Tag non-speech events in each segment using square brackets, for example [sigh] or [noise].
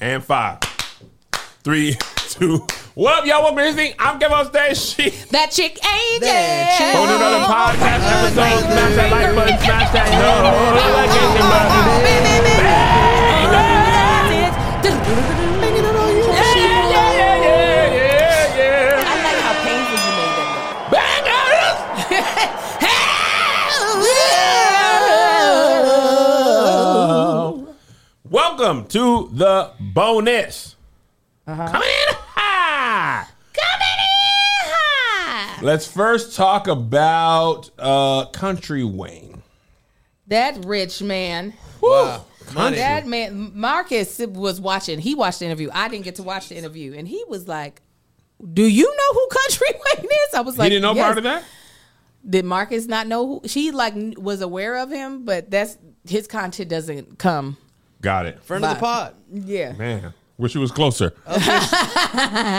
And five, three, two. What up, y'all? Welcome to this thing. I'm Kev on Stage. She That chick Angel. That chick. on another podcast episode. Smash that like button. Smash that notification button. Welcome to the bonus. Coming in high. Come in high. Let's first talk about uh, Kountry Wayne. That rich man. Wow. Money. That man, Marcus was watching. He watched the interview. I didn't get to watch the interview, and he was like, "Do you know who Kountry [laughs] Wayne is?" I was like, he didn't know yes. part of that? Did Marcus not know who? She like was aware of him, but that's his content doesn't come. Got it. Friend of the Bye. pod. Yeah, Man, wish it was closer. [laughs] He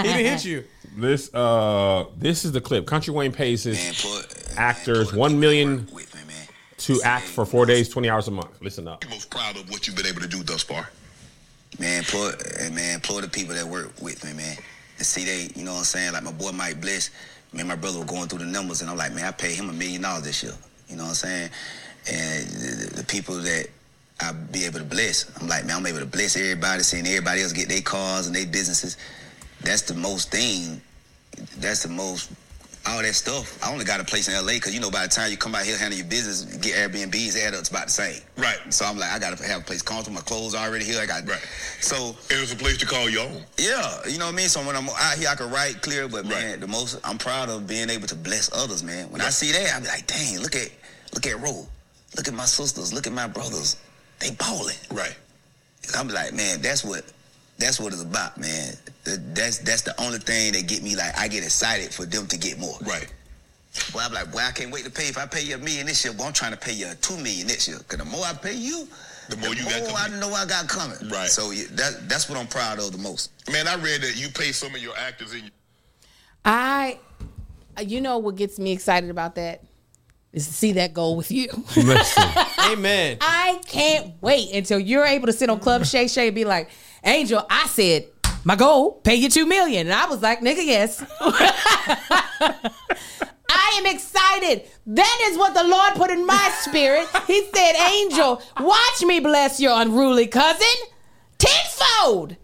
didn't hit you. This uh this is the clip. Kountry Wayne pays his Man, put, actors man, put million with me, man. to act for four days, twenty hours a month. Listen up. you most proud of what you've been able to do thus far? Man, put and man, employ the people that work with me, man. And see they, you know what I'm saying? Like my boy Mike Bliss, me and my brother were going through the numbers and I'm like, man, I paid him a million dollars this year. You know what I'm saying? And the, the people that I be able to bless, I'm like, man, I'm able to bless everybody, seeing everybody else get their cars and their businesses. That's the most thing. That's the most all that stuff. I only got a place in LA because you know by the time you come out here handle your business, get Airbnbs, add up to about the same. Right. So I'm like, I gotta have a place comfortable. My clothes already here. I got Right. So And it's a place to call your own. yeah, you know what I mean. So when I'm out here, I can write clear. But man, Right. the most I'm proud of being able to bless others, man. When I see that, I be like, dang, look at look at Ro, look at my sisters, look at my brothers. They balling. Right. I'm like, man, that's what that's what it's about, man. That's that's the only thing that get me like I get excited for them to get more. Right. Well, I'm like, well, I can't wait to pay. If I pay you a million this year, boy, I'm trying to pay you two million next year. Cause the more I pay you, The more you got more I know I got coming. Right. So yeah, that that's what I'm proud of the most. Man, I read that you pay some of your actors in I. You know what gets me excited about that is to see that goal with you. [laughs] Amen. I can't wait until you're able to sit on Club Shay Shay and be like, Angel, I said my goal, pay you two million. And I was like, nigga, yes. [laughs] I am excited. That is what the Lord put in my spirit. He said, Angel, watch me bless your unruly cousin tenfold.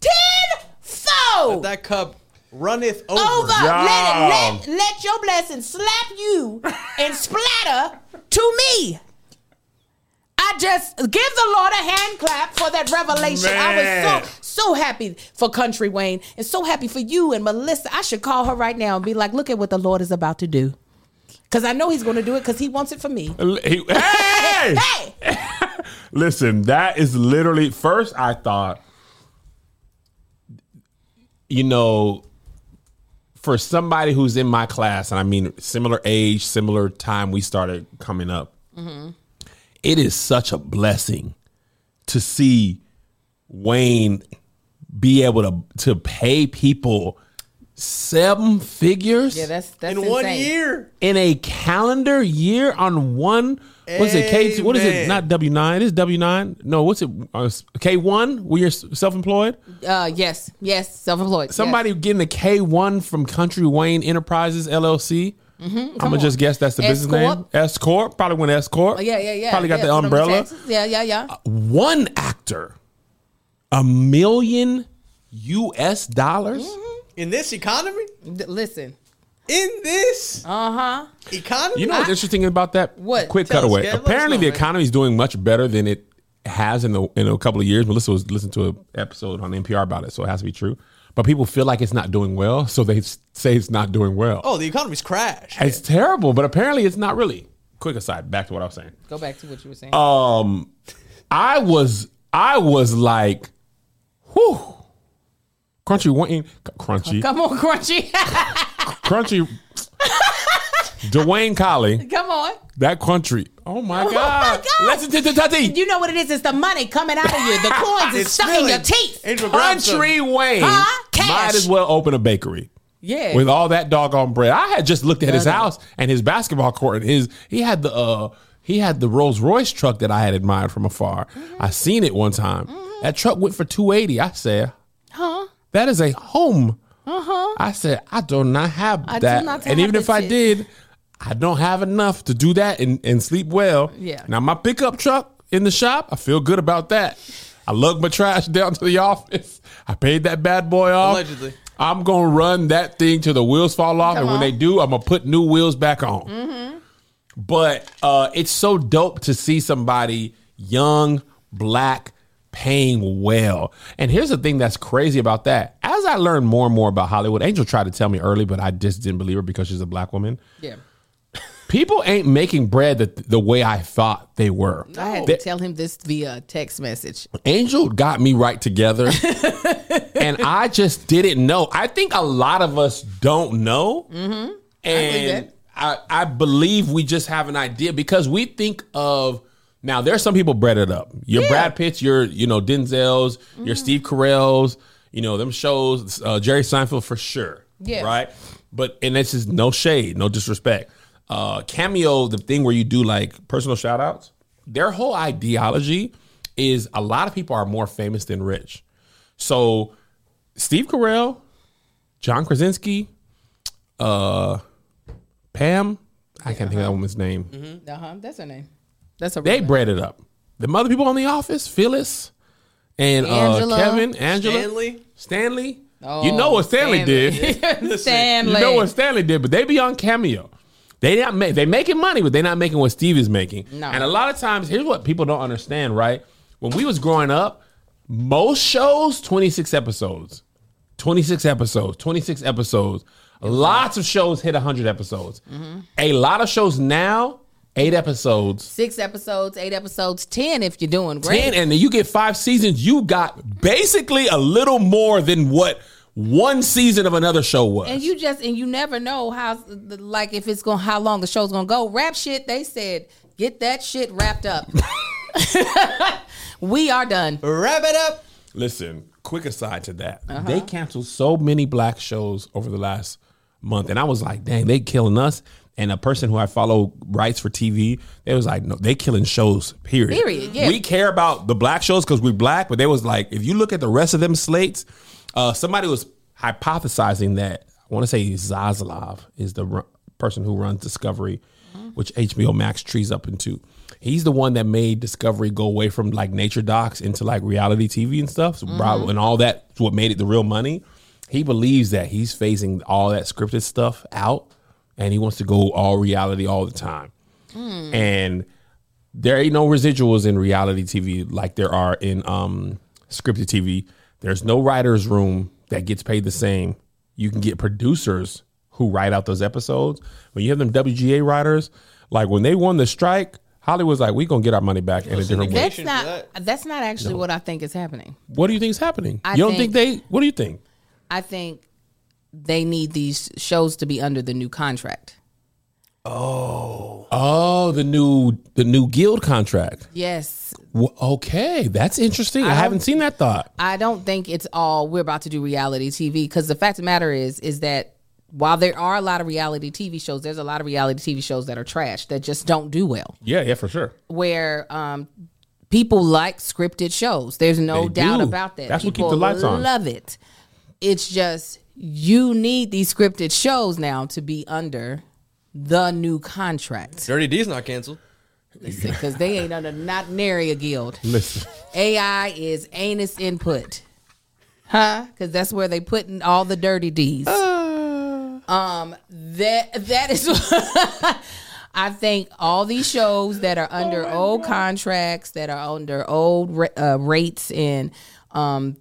Tenfold. That cup runneth over. Over. Let, Job. let, let your blessing slap you and splatter to me. I just give the Lord a hand clap for that revelation. I was so so happy for Kountry Wayne and so happy for you and Melissa. I should call her right now and be like, look at what the Lord is about to do. Cause I know he's gonna do it because he wants it for me. He- hey! [laughs] Hey! [laughs] Listen, that is literally first I thought you know for somebody who's in my class and I mean similar age, similar time we started coming up. it is such a blessing to see Wayne be able to to pay people seven figures Yeah, that's that's in one year. in a calendar year on one. What's it? K two? What is it? Not W nine. It's W nine. No, what's it? Uh, K one. Where you're self employed. Uh yes, yes, self-employed. Somebody yes. getting a K one from Kountry Wayne Enterprises LLC. I'm gonna just guess that's the S business name. S Corp. Probably went S Corp. Oh, yeah, yeah, yeah. Probably got yeah, the put 'em in umbrella. Texas. Yeah, yeah, yeah. One actor, a million U.S. dollars. Mm-hmm. In this economy? D- listen. In this Uh-huh. economy? You know what's interesting about that? What? Quick Tell us, cutaway. Gav. Let us Apparently, know, the man. economy is doing much better than it has in the in a couple of years. Melissa was listening to an episode on NPR about it, so it has to be true. But people feel like it's not doing well, [laughs] so they s- say it's not doing well. Oh, the economy's crashed. It's terrible, but apparently it's not really. Quick aside, back to what I was saying. Go back to what you were saying. Um, I was I was like, whew, crunchy Wayne, crunchy, Come on, Crunchy. [laughs] crunchy. Dwayne Collie, Come on. that country. Oh my god! God. Listen to the Tati. You know what it is? It's the money coming out of you. The [laughs] coins is It's stuck in your teeth. Angel, grab some. Kountry Wayne Huh? Cash. might as well open a bakery. Yeah. With all that doggone bread, I had just looked at his Yeah, house and his basketball court and his. He had the uh He had the Rolls Royce truck that I had admired from afar. Mm-hmm. I seen it one time. That truck went for 280. I said, huh? That is a home. Uh-huh. I said, I do not have I do that. not and even if I shit. did, I don't have enough to do that and, and sleep well. Yeah. Now my pickup truck in the shop, I feel good about that. I lug my trash [laughs] down to the office. I paid that bad boy off. Allegedly. I'm gonna run that thing till the wheels fall off, Come and when on. they do, I'm gonna put new wheels back on. Mm-hmm. But uh, it's so dope to see somebody young, black, paying well. And here's the thing that's crazy about that. As I learned more and more about Hollywood, Angel tried to tell me early, but I just didn't believe her because she's a black woman. Yeah. People ain't making bread the, the way I thought they were. I had They- to tell him this via text message. Angel got me right together. [laughs] and I just didn't know. I think a lot of us don't know. Mm-hmm. believe And that. I, I believe we just have an idea because we think of now there's some people bred it up. Your Brad Pitts, your you know Denzel's, Mm-hmm. your Steve Carell's, you know them shows, uh, Jerry Seinfeld for sure. Yeah. Right. But and this is no shade, no disrespect. Uh, Cameo, the thing where you do like personal shout outs, their whole ideology is a lot of people are more famous than rich. So Steve Carell, John Krasinski, uh, Pam, I can't think of that woman's name. Uh huh. That's her name. That's her. They real bred it up. The other people on the office, Phyllis and uh, Kevin, Angela, Stanley. Stanley. Oh, you know what Stanley, Stanley. did. [laughs] Stanley. You know what Stanley did, but they be on Cameo. They not make they making money, but they not making what Steve is making. No. And a lot of times, here's what people don't understand, right? When we was growing up, most shows 26 episodes, 26 episodes, 26 episodes. Lots of shows hit 100 episodes. Mm-hmm. A lot of shows now, eight episodes. Six episodes, eight episodes, ten if you're doing great. 10 and then you get five seasons you got basically a little more than what one season of another show was And you just and you never know how like if it's going to how long the show's going to go. Rap shit, they said get that shit wrapped up. [laughs] we are done. Wrap it up. listen quick aside to that Uh-huh. they canceled so many black shows over the last month and i was like dang they killing us and a person who i follow writes for tv they was like no they killing shows period. Period, yeah. we care about the black shows because we're black but they was like if you look at the rest of them slates uh, somebody was hypothesizing that i want to say zaslav is the ru- person who runs discovery which hbo max trees up into. He's the one that made discovery go away from like nature docs into like reality tv and stuff so Bravo and all that's what made it the real money. He believes that he's phasing all that scripted stuff out and he wants to go all reality all the time and there ain't no residuals in reality TV like there are in um, scripted TV. There's no writer's room that gets paid the same. You can get producers who write out those episodes. When you have them WGA writers, like when they won the strike, Hollywood's like, we're gonna get our money back in a different way. That's not that's not actually what I think is happening. What do you think is happening? I you don't think, think- they? What do you think? I think they need these shows to be under the new contract. Oh, Oh, the new the new guild contract. Yes. Well, okay, that's interesting. I, don't- haven't seen that thought. I don't think it's all we're about to do reality TV because the fact of the matter is is that while there are a lot of reality TV shows, there's a lot of reality TV shows that are trash that just don't do well. Yeah, yeah, for sure. Where um, people like scripted shows, there's no They doubt do. about that. That's what keeps People the lights on. Love it. It's just you need these scripted shows now to be under the new contract Dirty D's not canceled. because they ain't under not nary a guild. Listen, AI is anus input. Huh? Because that's where they putting all the dirty D's. um, that that is. [laughs] I think all these shows that are under old contracts, that are under old uh, rates and um,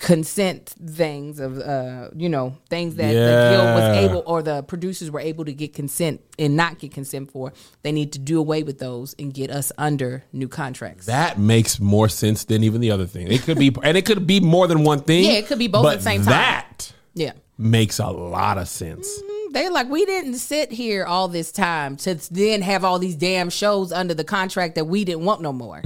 consent things of uh, you know things that the guild was able or the producers were able to get consent and not get consent for. They need to do away with those and get us under new contracts. that makes more sense than even the other thing. It could be, [laughs] and it could be more than one thing. Yeah, it could be both at the same time. That yeah. makes a lot of sense. They like we didn't sit here all this time to then have all these damn shows under the contract that we didn't want no more.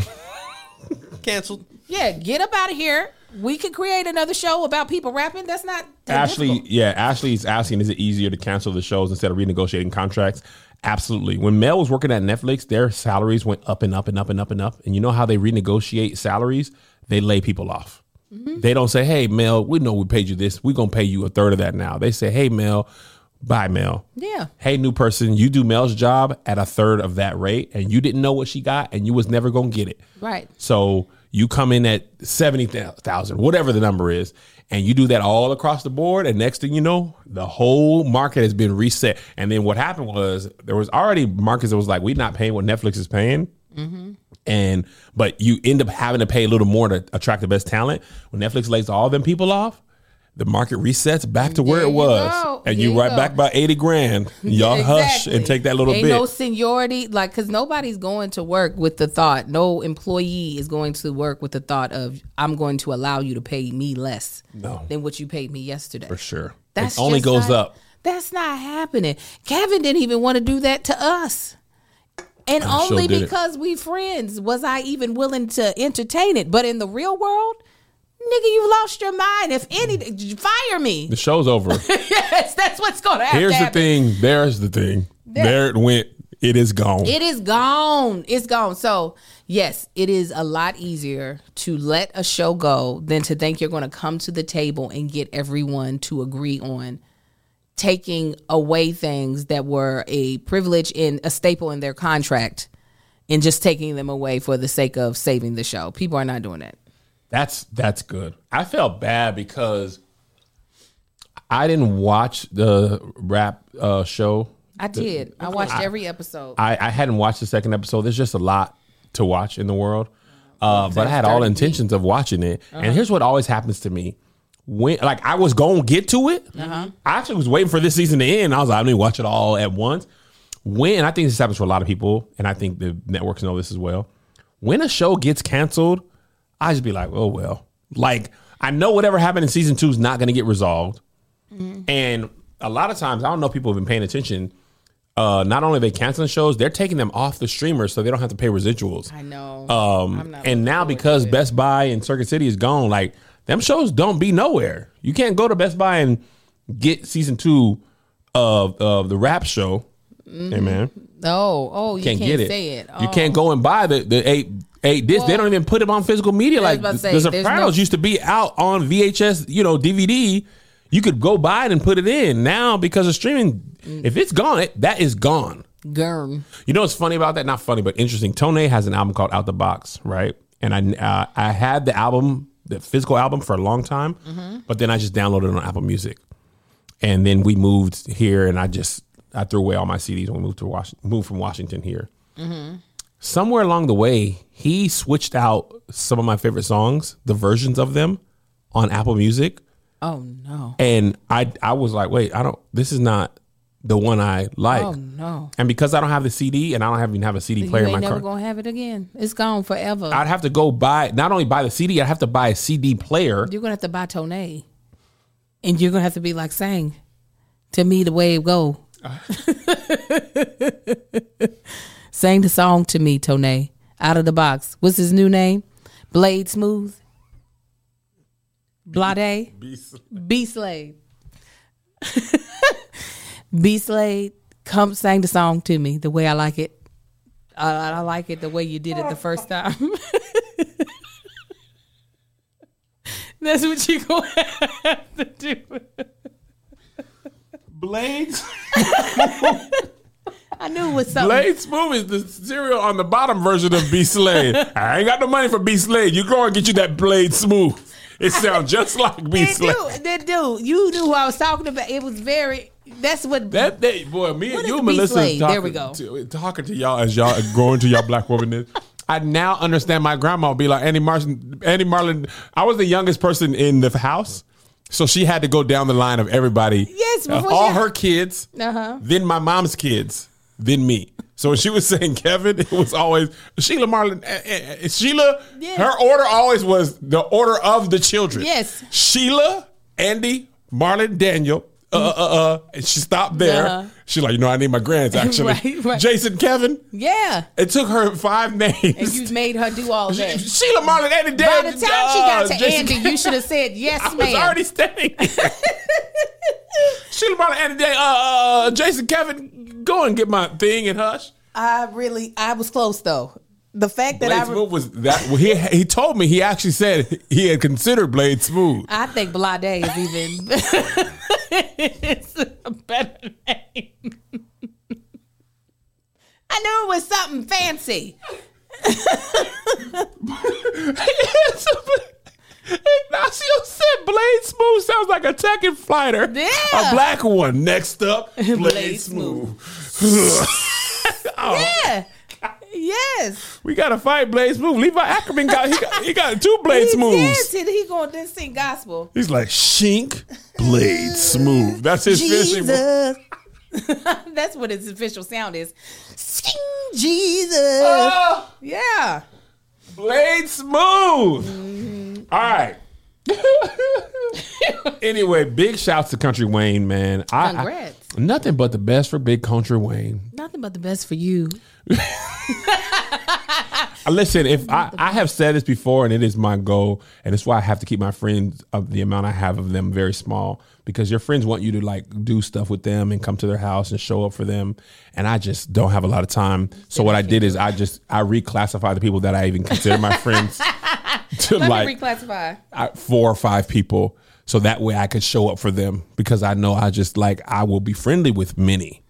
[laughs] Canceled. yeah, get up out of here. We could create another show about people rapping. That's not that Ashley, difficult. yeah, Ashley's asking, is it easier to cancel the shows instead of renegotiating contracts? Absolutely. When Mel was working at Netflix, their salaries went up and up and up and up and up. And you know how they renegotiate salaries? They lay people off. Mm-hmm. They don't say, hey, Mel, we know we paid you this. We're going to pay you a third of that now. They say, hey, Mel, bye, Mel. Yeah. Hey, new person, you do Mel's job at a third of that rate, and you didn't know what she got, and you was never going to get it. Right. So you come in at 70,000, whatever the number is, and you do that all across the board. And next thing you know, the whole market has been reset. And then what happened was there was already markets that was like, we're not paying what Netflix is paying. Mm-hmm. And, but you end up having to pay a little more to attract the best talent. When Netflix lays all them people off, the market resets back to where There it was. And you you right go. back by 80 grand. [laughs] Y'all hush and take that little Ain't bit. no seniority, like, because nobody's going to work with the thought. No employee is going to work with the thought of I'm going to allow you to pay me less No. than what you paid me yesterday. for sure. That's it only goes not- up. That's not happening. Kevin didn't even want to do that to us. And I'm sure only did it. because we friends was I even willing to entertain it. But in the real world, nigga, you lost your mind. If any, fire me. The show's over. [laughs] yes, that's what's going to happen. Here's the thing. There's the thing. There it went. It is gone. It is gone. It's gone. So, yes, it is a lot easier to let a show go than to think you're going to come to the table and get everyone to agree on taking away things that were a privilege in a staple in their contract and just taking them away for the sake of saving the show. People are not doing that. That's that's good. I felt bad because I didn't watch the rap uh, show. I did. I watched every episode. I, I hadn't watched the second episode. There's just a lot to watch in the world. Uh, but I had all 30 intentions of watching it. Uh-huh. And here's what always happens to me. When like I was gonna get to it. Uh-huh. I actually was waiting for this season to end. I was like, I'm gonna watch it all at once. When I think this happens for a lot of people, and I think the networks know this as well. When a show gets canceled, I just be like, oh well. Like I know whatever happened in season two is not gonna get resolved. And a lot of times, I don't know if people have been paying attention. Uh, not only are they canceling shows, they're taking them off the streamer so they don't have to pay residuals. I know. Um, and now because. Best Buy and Circuit City is gone, like them shows don't be nowhere. You can't go to Best Buy and get season two of of the rap show. Hey man, oh, oh, you can't, can't, get it. say it. You Oh. can't go and buy the the eight eight discs. they don't even put them on physical media. Like the, say, the Sopranos no- used to be out on VHS, you know, DVD. You could go buy it and put it in. Now because of streaming, Mm. if it's gone, it, that is gone. Gurm. You know what's funny about that? Not funny, but interesting. Tone has an album called Out the Box, right? And I uh, I had the album, the physical album, for a long time, but then I just downloaded it on Apple Music, and then we moved here, and I just I threw away all my CDs when we moved to Washington, moved from Washington here. Somewhere along the way, he switched out some of my favorite songs, the versions of them, on Apple Music, Oh no. and I I was like, wait, I don't. This is not the one I like. Oh no. And because I don't have the CD and I don't have, even have a CD You player in my never car, never gonna have it again. It's gone forever. I'd have to go buy not only buy the CD, I'd have to buy a CD player. you're gonna have to buy Tone, and you're gonna have to be like saying to me the way it go. [laughs] Sing the song to me, Tone. Out of the box. What's his new name? Blade Smooth. Blade. B Slade. [laughs] B Slade. Come sing the song to me the way I like it. I, I like it the way you did it the first time. [laughs] That's what you gonna [laughs] have to do. Blades. I knew it was something. Blade Smooth is the cereal on the bottom version of B Slade. [laughs] I ain't got no money for B Slade. You go and get you that Blade Smooth. It sounds just like B They Slade. do. They do. You knew who I was talking about. It was very. That's what. That day, boy, me and you, Melissa, talking, There we go. To, talking to y'all as y'all growing to y'all black woman. I now understand my grandma would be like Andy Martin. Andy Marlin. I was the youngest person in the house, so she had to go down the line of everybody. Yes, Uh, all she- her kids, Uh-huh. then my mom's kids, then me. So when she was saying Kevin, it was always Sheila Marlin. eh, eh, Sheila, Yes. her order always was the order of the children. Yes. Sheila, Andy, Marlon, Daniel, uh, uh, uh. And she stopped there. Uh-huh. She's like, you know, I need my grands [laughs] actually. Right, right. Jason, Kevin. Yeah. It took her five names. And you made her do all that. Sheila Marlon, Andy Daniel. By the time she got uh, to Jason Andy, you should have said yes, [laughs] I was ma'am. already standing. [laughs] Sheila Marlon, Andy Day, uh, uh, Jason, Kevin, go and get my thing and hush. I really, I was close though. The fact that Blade I, Smooth was that. Well, he he told me he actually said he had considered Blade Smooth. I think Blade is even [laughs] it's a better name. I knew it was something fancy. [laughs] Ignacio said Blade Smooth sounds like a Tekken fighter. Yeah. A black one. Next up, [laughs] Blade, Blade Smooth. [laughs] Oh. Yeah. Yes. We got to fight Blade Smooth. Levi Ackerman got he got, he got two [laughs] Blade He Smooths. did. He going to sing gospel. He's like Shink Blade Smooth. That's his fishing. That's what his official sound is. Sing Jesus. Oh, Yeah. Blade Smooth. Mm-hmm. All right. [laughs] anyway, big shouts to Kountry Wayne, man. I, I- Congrats. nothing but the best for Big Kountry Wayne. Nothing but the best for you. [laughs] Listen, if I, I have said this before, and it is my goal, and it's why I have to keep my friends of the amount I have of them very small because your friends want you to like do stuff with them and come to their house and show up for them, and I just don't have a lot of time. So what I did is I just I reclassify the people that I even consider my [laughs] friends [laughs] to Let like reclassify. I, four or five people, so that way I could show up for them because I know I just like I will be friendly with many,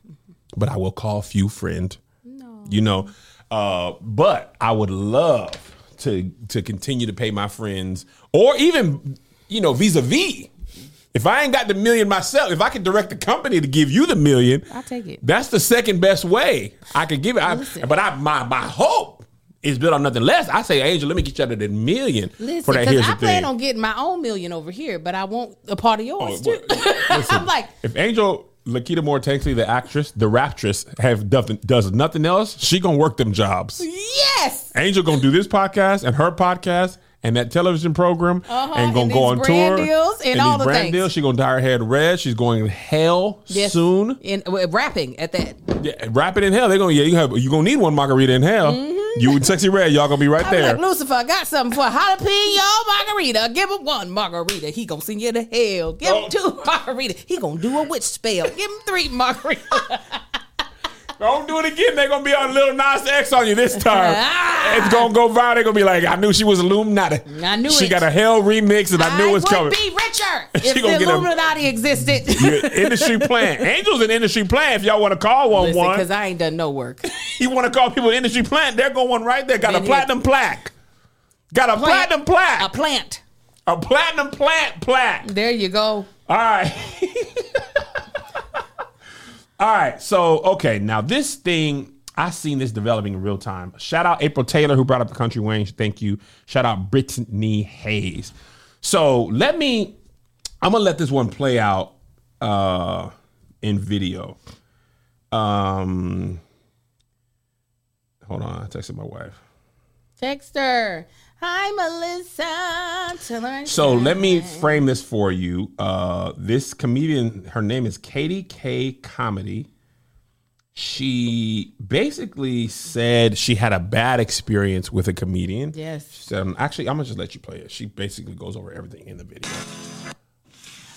but I will call few friend. No, you know, uh, but I would love to to continue to pay my friends or even you know vis a vis. If I ain't got the million myself, if I can direct the company to give you the million, I'll take it. That's the second best way I could give it. I, but I my my hope is built on nothing less. I say, Angel, let me get you out of the million Listen, for that. Here's I the plan thing. on getting my own million over here, but I want a part of yours Oh, too. [laughs] listen, I'm like, if Angel Laketa Moore Tanksley, the actress, the raptress, have nothing, does nothing else, she gonna work them jobs. yes. Angel gonna do this podcast and her podcast and that television program Uh-huh, and gonna and go on tour deals and all these the brand things. deals. She gonna dye her head red. She's going to hell Yes. soon. In uh, rapping at that. Yeah, rapping in hell. They're gonna yeah. You have you gonna need one margarita in hell. You and Sexyy Red, y'all gonna be right I'm there. Like, Lucifer, I got something for a jalapeno margarita. Give him one margarita. He gonna send you to hell. Give him Oh. two [laughs] margarita. He gonna do a witch spell. Give him three margaritas. [laughs] Don't do it again. They're gonna be on Lil Nas X on you this time. [laughs] Ah. it's gonna go viral. They're gonna be like, I knew she was Illuminati. I knew it. she it. got a hell remix, and I knew it was would coming. be richer [laughs] She if gonna the get a- Illuminati existed. [laughs] Industry plan. Angels an industry plan. If y'all want to call one Listen, one, because I ain't done no work. you want to call people industry plan. They're going right there. Got a Been hit. platinum plaque. Got a platinum plaque. A plant. A platinum plant plaque. There you go. All right. All right. So, okay. Now, this thing, I seen this developing in real time. Shout out April Taylor, who brought up the Kountry Wayne. Thank you. Shout out Brittany Hayes. So, let me, I'm going to let this one play out uh, in video. Um, hold on. I texted my wife. Text her. Hi, Melissa. Tell her I So said- let me frame this for you. Uh, this comedian, her name is Katie K Comedy. She basically said she had a bad experience with a comedian. Yes. She said, um, actually, I'm gonna just let you play it. She basically goes over everything in the video.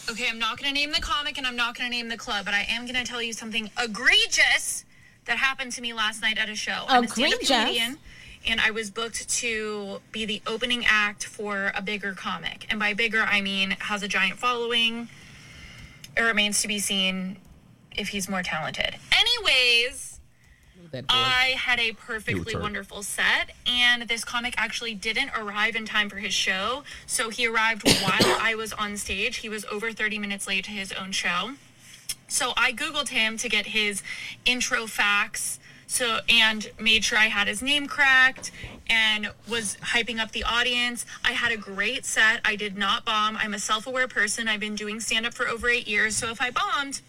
Okay, I'm not going to name the comic and I'm not going to name the club, but I am going to tell you something egregious that happened to me last night at a show. I'm a stand-up Egregious? comedian, and I was booked to be the opening act for a bigger comic. And by bigger, I mean has a giant following. It remains to be seen if he's more talented. Anyways, I had a perfectly wonderful set, and this comic actually didn't arrive in time for his show. So he arrived [coughs] while I was on stage. He was over 30 minutes late to his own show. So I Googled him to get his intro facts. So and made sure I had his name correct and was hyping up the audience. I had a great set. I did not bomb. I'm a self-aware person. I've been doing stand-up for over eight years. So if I bombed,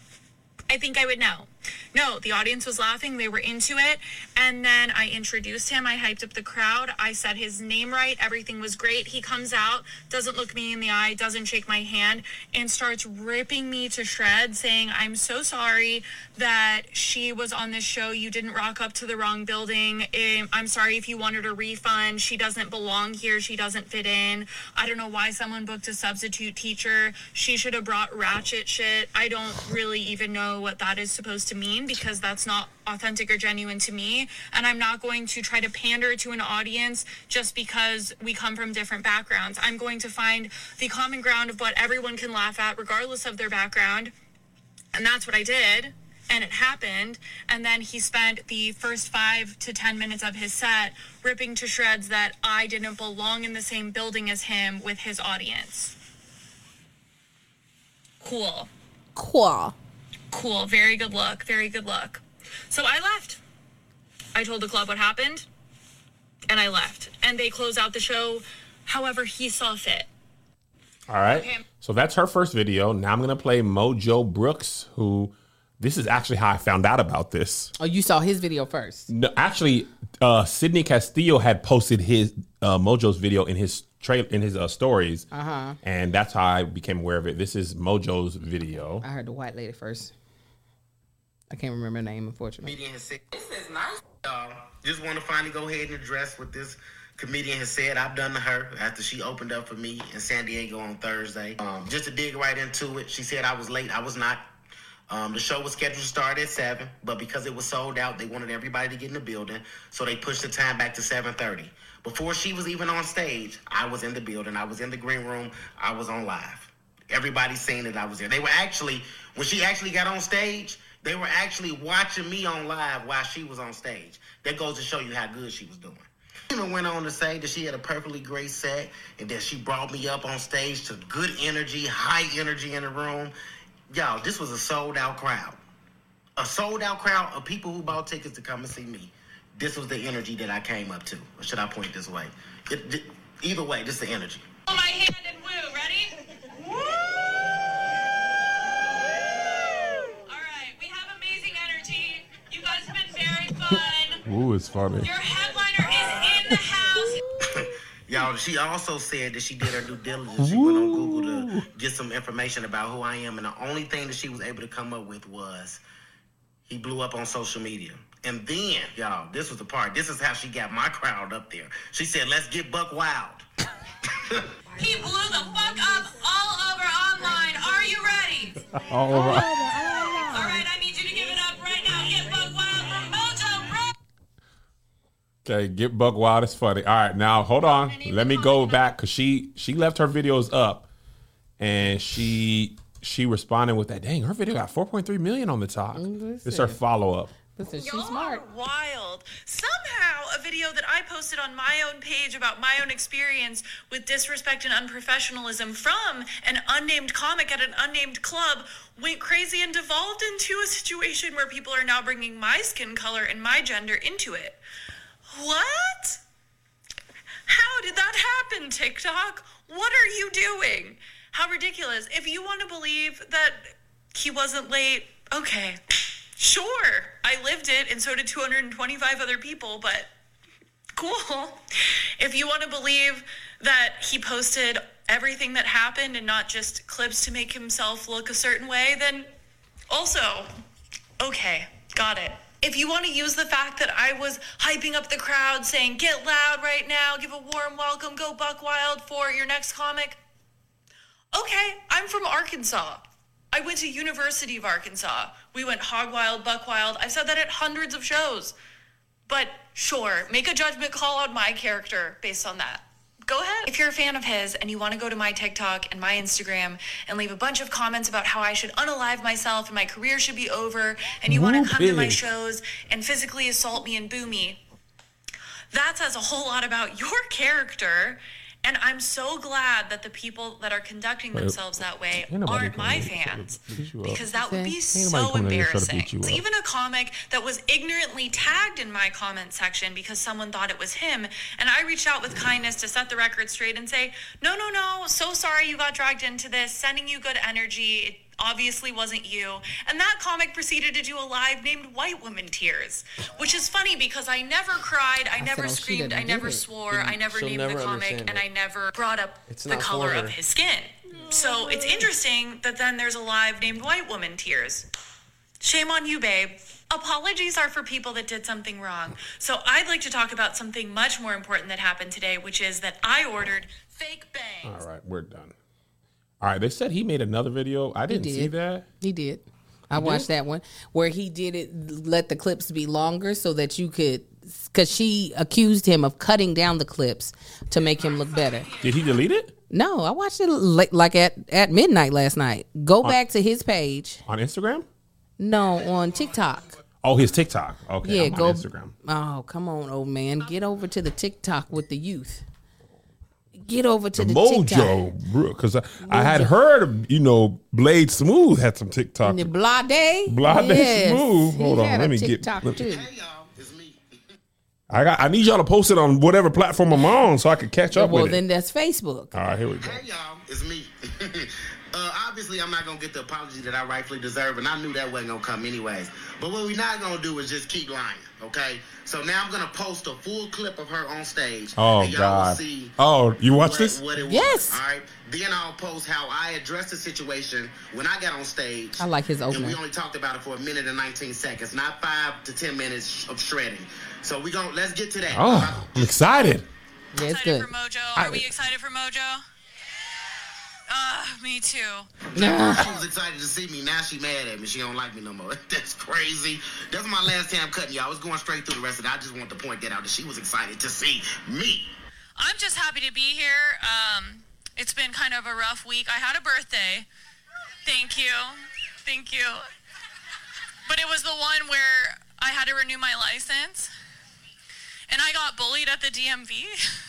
I think I would know. No, the audience was laughing. They were into it. And then I introduced him. I hyped up the crowd. I said his name right. Everything was great. He comes out, doesn't look me in the eye, doesn't shake my hand, and starts ripping me to shreds, saying, I'm so sorry that she was on this show. You didn't rock up to the wrong building. Um, I'm sorry if you wanted a refund. She doesn't belong here. She doesn't fit in. I don't know why someone booked a substitute teacher. She should have brought ratchet shit. I don't really even know what that is supposed to mean because that's not authentic or genuine to me. And I'm not going to try to pander to an audience just because we come from different backgrounds. I'm going to find the common ground of what everyone can laugh at, regardless of their background. And that's what I did. And it happened. And then he spent the first five to 10 minutes of his set ripping to shreds that I didn't belong in the same building as him with his audience. Cool. Cool. Cool. Very good look. Very good look. So I left. I told the club what happened and I left. And they close out the show however he saw fit. All right. Okay. So that's her first video. Now I'm gonna play Mojo Brooks, who this is actually how I found out about this. Oh, you saw his video first. No, actually, uh, Sydney Castillo had posted his uh, Mojo's video in his trail in his uh, stories, uh-huh. and that's how I became aware of it. This is Mojo's video. I heard the white lady first. I can't remember her name, unfortunately. comedian said. This is nice. Y'all just want to finally go ahead and address what this comedian has said. I've done to her after she opened up for me in San Diego on Thursday. Um, just to dig right into it, she said I was late. I was not. Um, the show was scheduled to start at seven, but because it was sold out, they wanted everybody to get in the building, so they pushed the time back to seven thirty. Before she was even on stage, I was in the building. I was in the green room. I was on live. Everybody seen that I was there. They were actually, when she actually got on stage, they were actually watching me on live while she was on stage. That goes to show you how good she was doing. Tina went on to say that she had a perfectly great set and that she brought me up on stage to good energy, high energy in the room. Y'all, this was a sold out crowd. A sold out crowd of people who bought tickets to come and see me. This was the energy that I came up to. Or should I point this way? It- it- either way, this is the energy. Hold my hand and woo. Ready? Woo! All right, we have amazing energy. You guys have been very fun. Ooh, it's funny. Your headliner is in the house. [laughs] Y'all, she also said that she did her due diligence. She went on Google to get some information about who I am, and the only thing that she was able to come up with was he blew up on social media. And then, y'all, this was the part. This is how she got my crowd up there. She said, "Let's get Buck Wild." He blew the fuck up all over online. Are you ready? All right. Okay, get Buck Wild. It's funny. All right, now hold on. Let me go back because she she left her videos up, and she she responded with that. Dang, her video got 4.3 million on the top. Mm, this is her follow up. Listen, she's Y'all smart. are wild. Somehow, a video that I posted on my own page about my own experience with disrespect and unprofessionalism from an unnamed comic at an unnamed club went crazy and devolved into a situation where people are now bringing my skin color and my gender into it. What? How did that happen, TikTok? What are you doing? How ridiculous. If you want to believe that he wasn't late, okay. Sure. I lived it and so did 225 other people, but cool. If you want to believe that he posted everything that happened and not just clips to make himself look a certain way, then also, okay, got it. If you want to use the fact that I was hyping up the crowd, saying, get loud right now, give a warm welcome, go buck wild for your next comic, okay, I'm from Arkansas. I went to University of Arkansas. We went hog wild, buck wild. I've said that at hundreds of shows. But sure, make a judgment call on my character based on that. Go ahead. If you're a fan of his and you want to go to my TikTok and my Instagram and leave a bunch of comments about how I should unalive myself and my career should be over, and you want to come to my shows and physically assault me and boo me, that says a whole lot about your [laughs] character. And I'm so glad that the people that are conducting themselves that way aren't my fans. beat you up. Because that would be so coming in here trying to embarrassing. Even a comic that was ignorantly tagged in my comment section because someone thought it was him. And I reached out with kindness to set the record straight and say, no, no, no, so sorry you got dragged into this, sending you good energy. Obviously wasn't you. And that comic proceeded to do a live named White Woman Tears, which is funny because I never cried, I, never said, "Oh, screamed, I never it." swore, I never named never the comic, and it. I never brought up It's the color her. of his skin. So it's interesting that then there's a live named White Woman Tears. Shame on you, babe. Apologies are for people that did something wrong. So I'd like to talk about something much more important that happened today, which is that I ordered fake bangs. All right, we're done. All right, they said he made another video. I didn't see that. He did. I watched that one where he did it. Let the clips be longer so that you could, because she accused him of cutting down the clips to make him look better. Did he delete it No, I watched it li- like at at midnight last night. Go back to his page. on Instagram? No, on TikTok. Oh, his TikTok. Okay, Yeah, I'm go. on Instagram. Oh, come on, old man, get over to the TikTok with the youth. Get over to The the, TikTok. Mojo, because I, I had heard, of, you know, Blade Smooth had some TikTok. The Blade. Blade Smooth. he Hold on, had let a me get- TikTok let- too. Hey y'all, it's me. [laughs] I got. I need y'all to post it on whatever platform I'm on so I can catch up Well, with then it. that's Facebook. All right, here we go. Hey y'all, it's me. [laughs] uh, obviously, I'm not gonna get the apology that I rightfully deserve, and I knew that wasn't gonna come anyways. But what we're not gonna do is just keep lying, okay? So now I'm gonna post a full clip of her on stage. Oh and y'all will God. see Oh, you watch what, this? what it was. Yes. All right. Then I'll post how I addressed the situation when I got on stage. I like his And we only talked about it for a minute and 19 seconds, not five to 10 minutes of shredding. So we gonna let's get to that. Oh, I'm excited. Yeah, it's excited good. for Mojo. I- Are we excited for Mojo? Uh, me too. Nah. She was excited to see me. Now she mad at me. She don't like me no more. [laughs] That's crazy. That's my last time cutting y'all. I was going straight through the rest of it. I just want to point that out that she was excited to see me. I'm just happy to be here. Um, it's been kind of a rough week. I had a birthday. Thank you. Thank you. But it was the one where I had to renew my license. And I got bullied at the DMV. [laughs]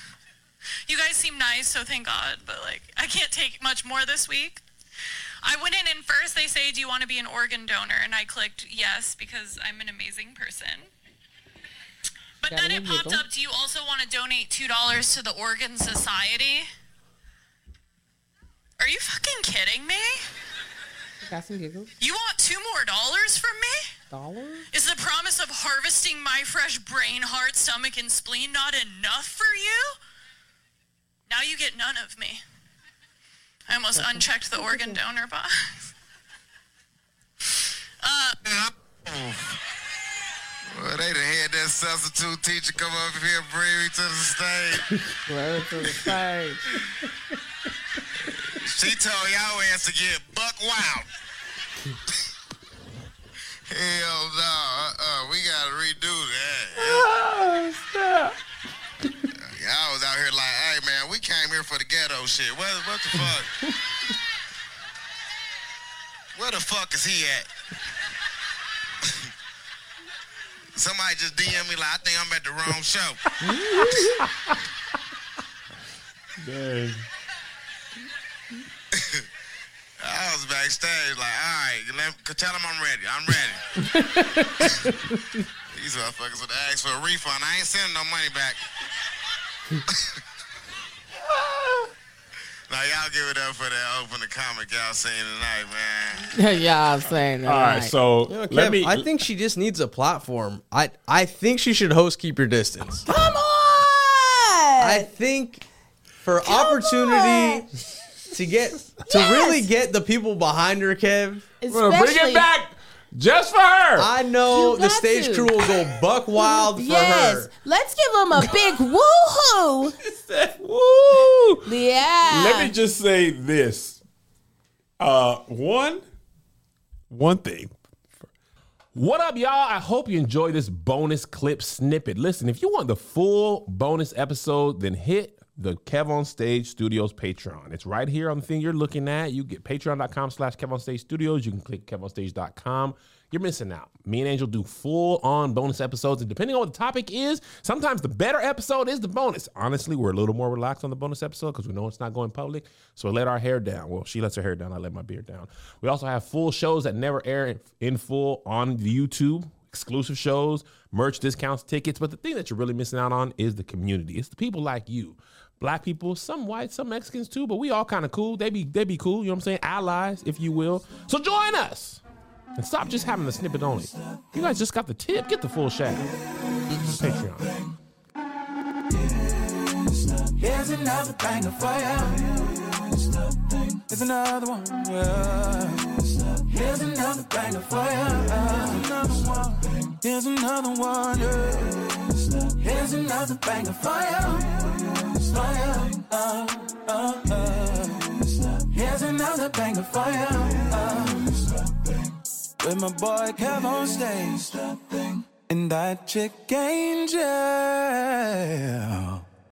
You guys seem nice, so thank God. But like, I can't take much more this week. I went in and first they say, "Do you want to be an organ donor?" And I clicked yes because I'm an amazing person. But then it popped up, "Do you also want to donate two dollars to the Organ Society?" Are you fucking kidding me? Got some giggles. You want two more dollars from me? Dollars? Is the promise of harvesting my fresh brain, heart, stomach, and spleen not enough for you? Now you get none of me. I almost unchecked the organ donor box. [laughs] Uh, Well, they done had that substitute teacher come up here and bring me to the stage. [laughs] Word to the stage. [laughs] She told y'all ass to get buck wild. Hell no, uh-uh, we gotta redo that. Oh, stop. Y'all was out here like, hey man, we came here for the ghetto shit. What, what the fuck? Where the fuck is he at? [laughs] Somebody just DM me like, I think I'm at the wrong show. Dang. [laughs] I was backstage like, all right, let, tell him I'm ready. I'm ready. [laughs] These motherfuckers would ask for a refund. I ain't sending no money back. Now y'all give it up for that open the comic y'all seen tonight, man. [laughs] yeah, I'm saying. All right, so You know, let me. I think she just needs a platform. I I think she should host Keep Your Distance. Come on. I think for opportunity to get to [laughs] Yes. really get the people behind her, Kev. I'm gonna bring it back just for her. I know You the stage to. crew will go buck wild for Yes. her. Let's give them a [laughs] big woohoo. Woo! Yeah. Let me just say this. Uh, one, one thing. What up, y'all? I hope you enjoy this bonus clip snippet. Listen, if you want the full bonus episode, then hit the Kev on Stage Studios Patreon. It's right here on the thing you're looking at. You get patreon.com slash Kev on Stage Studios. You can click kevonstage.com. You're missing out. Me and Angel do full on bonus episodes, and depending on what the topic is, sometimes the better episode is the bonus. Honestly, we're a little more relaxed on the bonus episode because we know it's not going public. So we let our hair down. Well, she lets her hair down. I let my beard down. We also have full shows that never air in, full on YouTube exclusive shows, merch discounts, tickets. But the thing that you're really missing out on is the community. It's the people like you. Black people, some white, some Mexicans too, but we all kind of cool. They be they be cool, you know what I'm saying? Allies, if you will. So join us. And stop just having the snippet only. You guys just got the tip. Get the full shaft. Patreon. Here's another banger for you. Here's another one. Yeah. Here's another banger for you. Here's another one. Here's another banger for you. Uh, uh, uh. Here's another bang of fire. With my boy Kev on stage. And that chick Angel.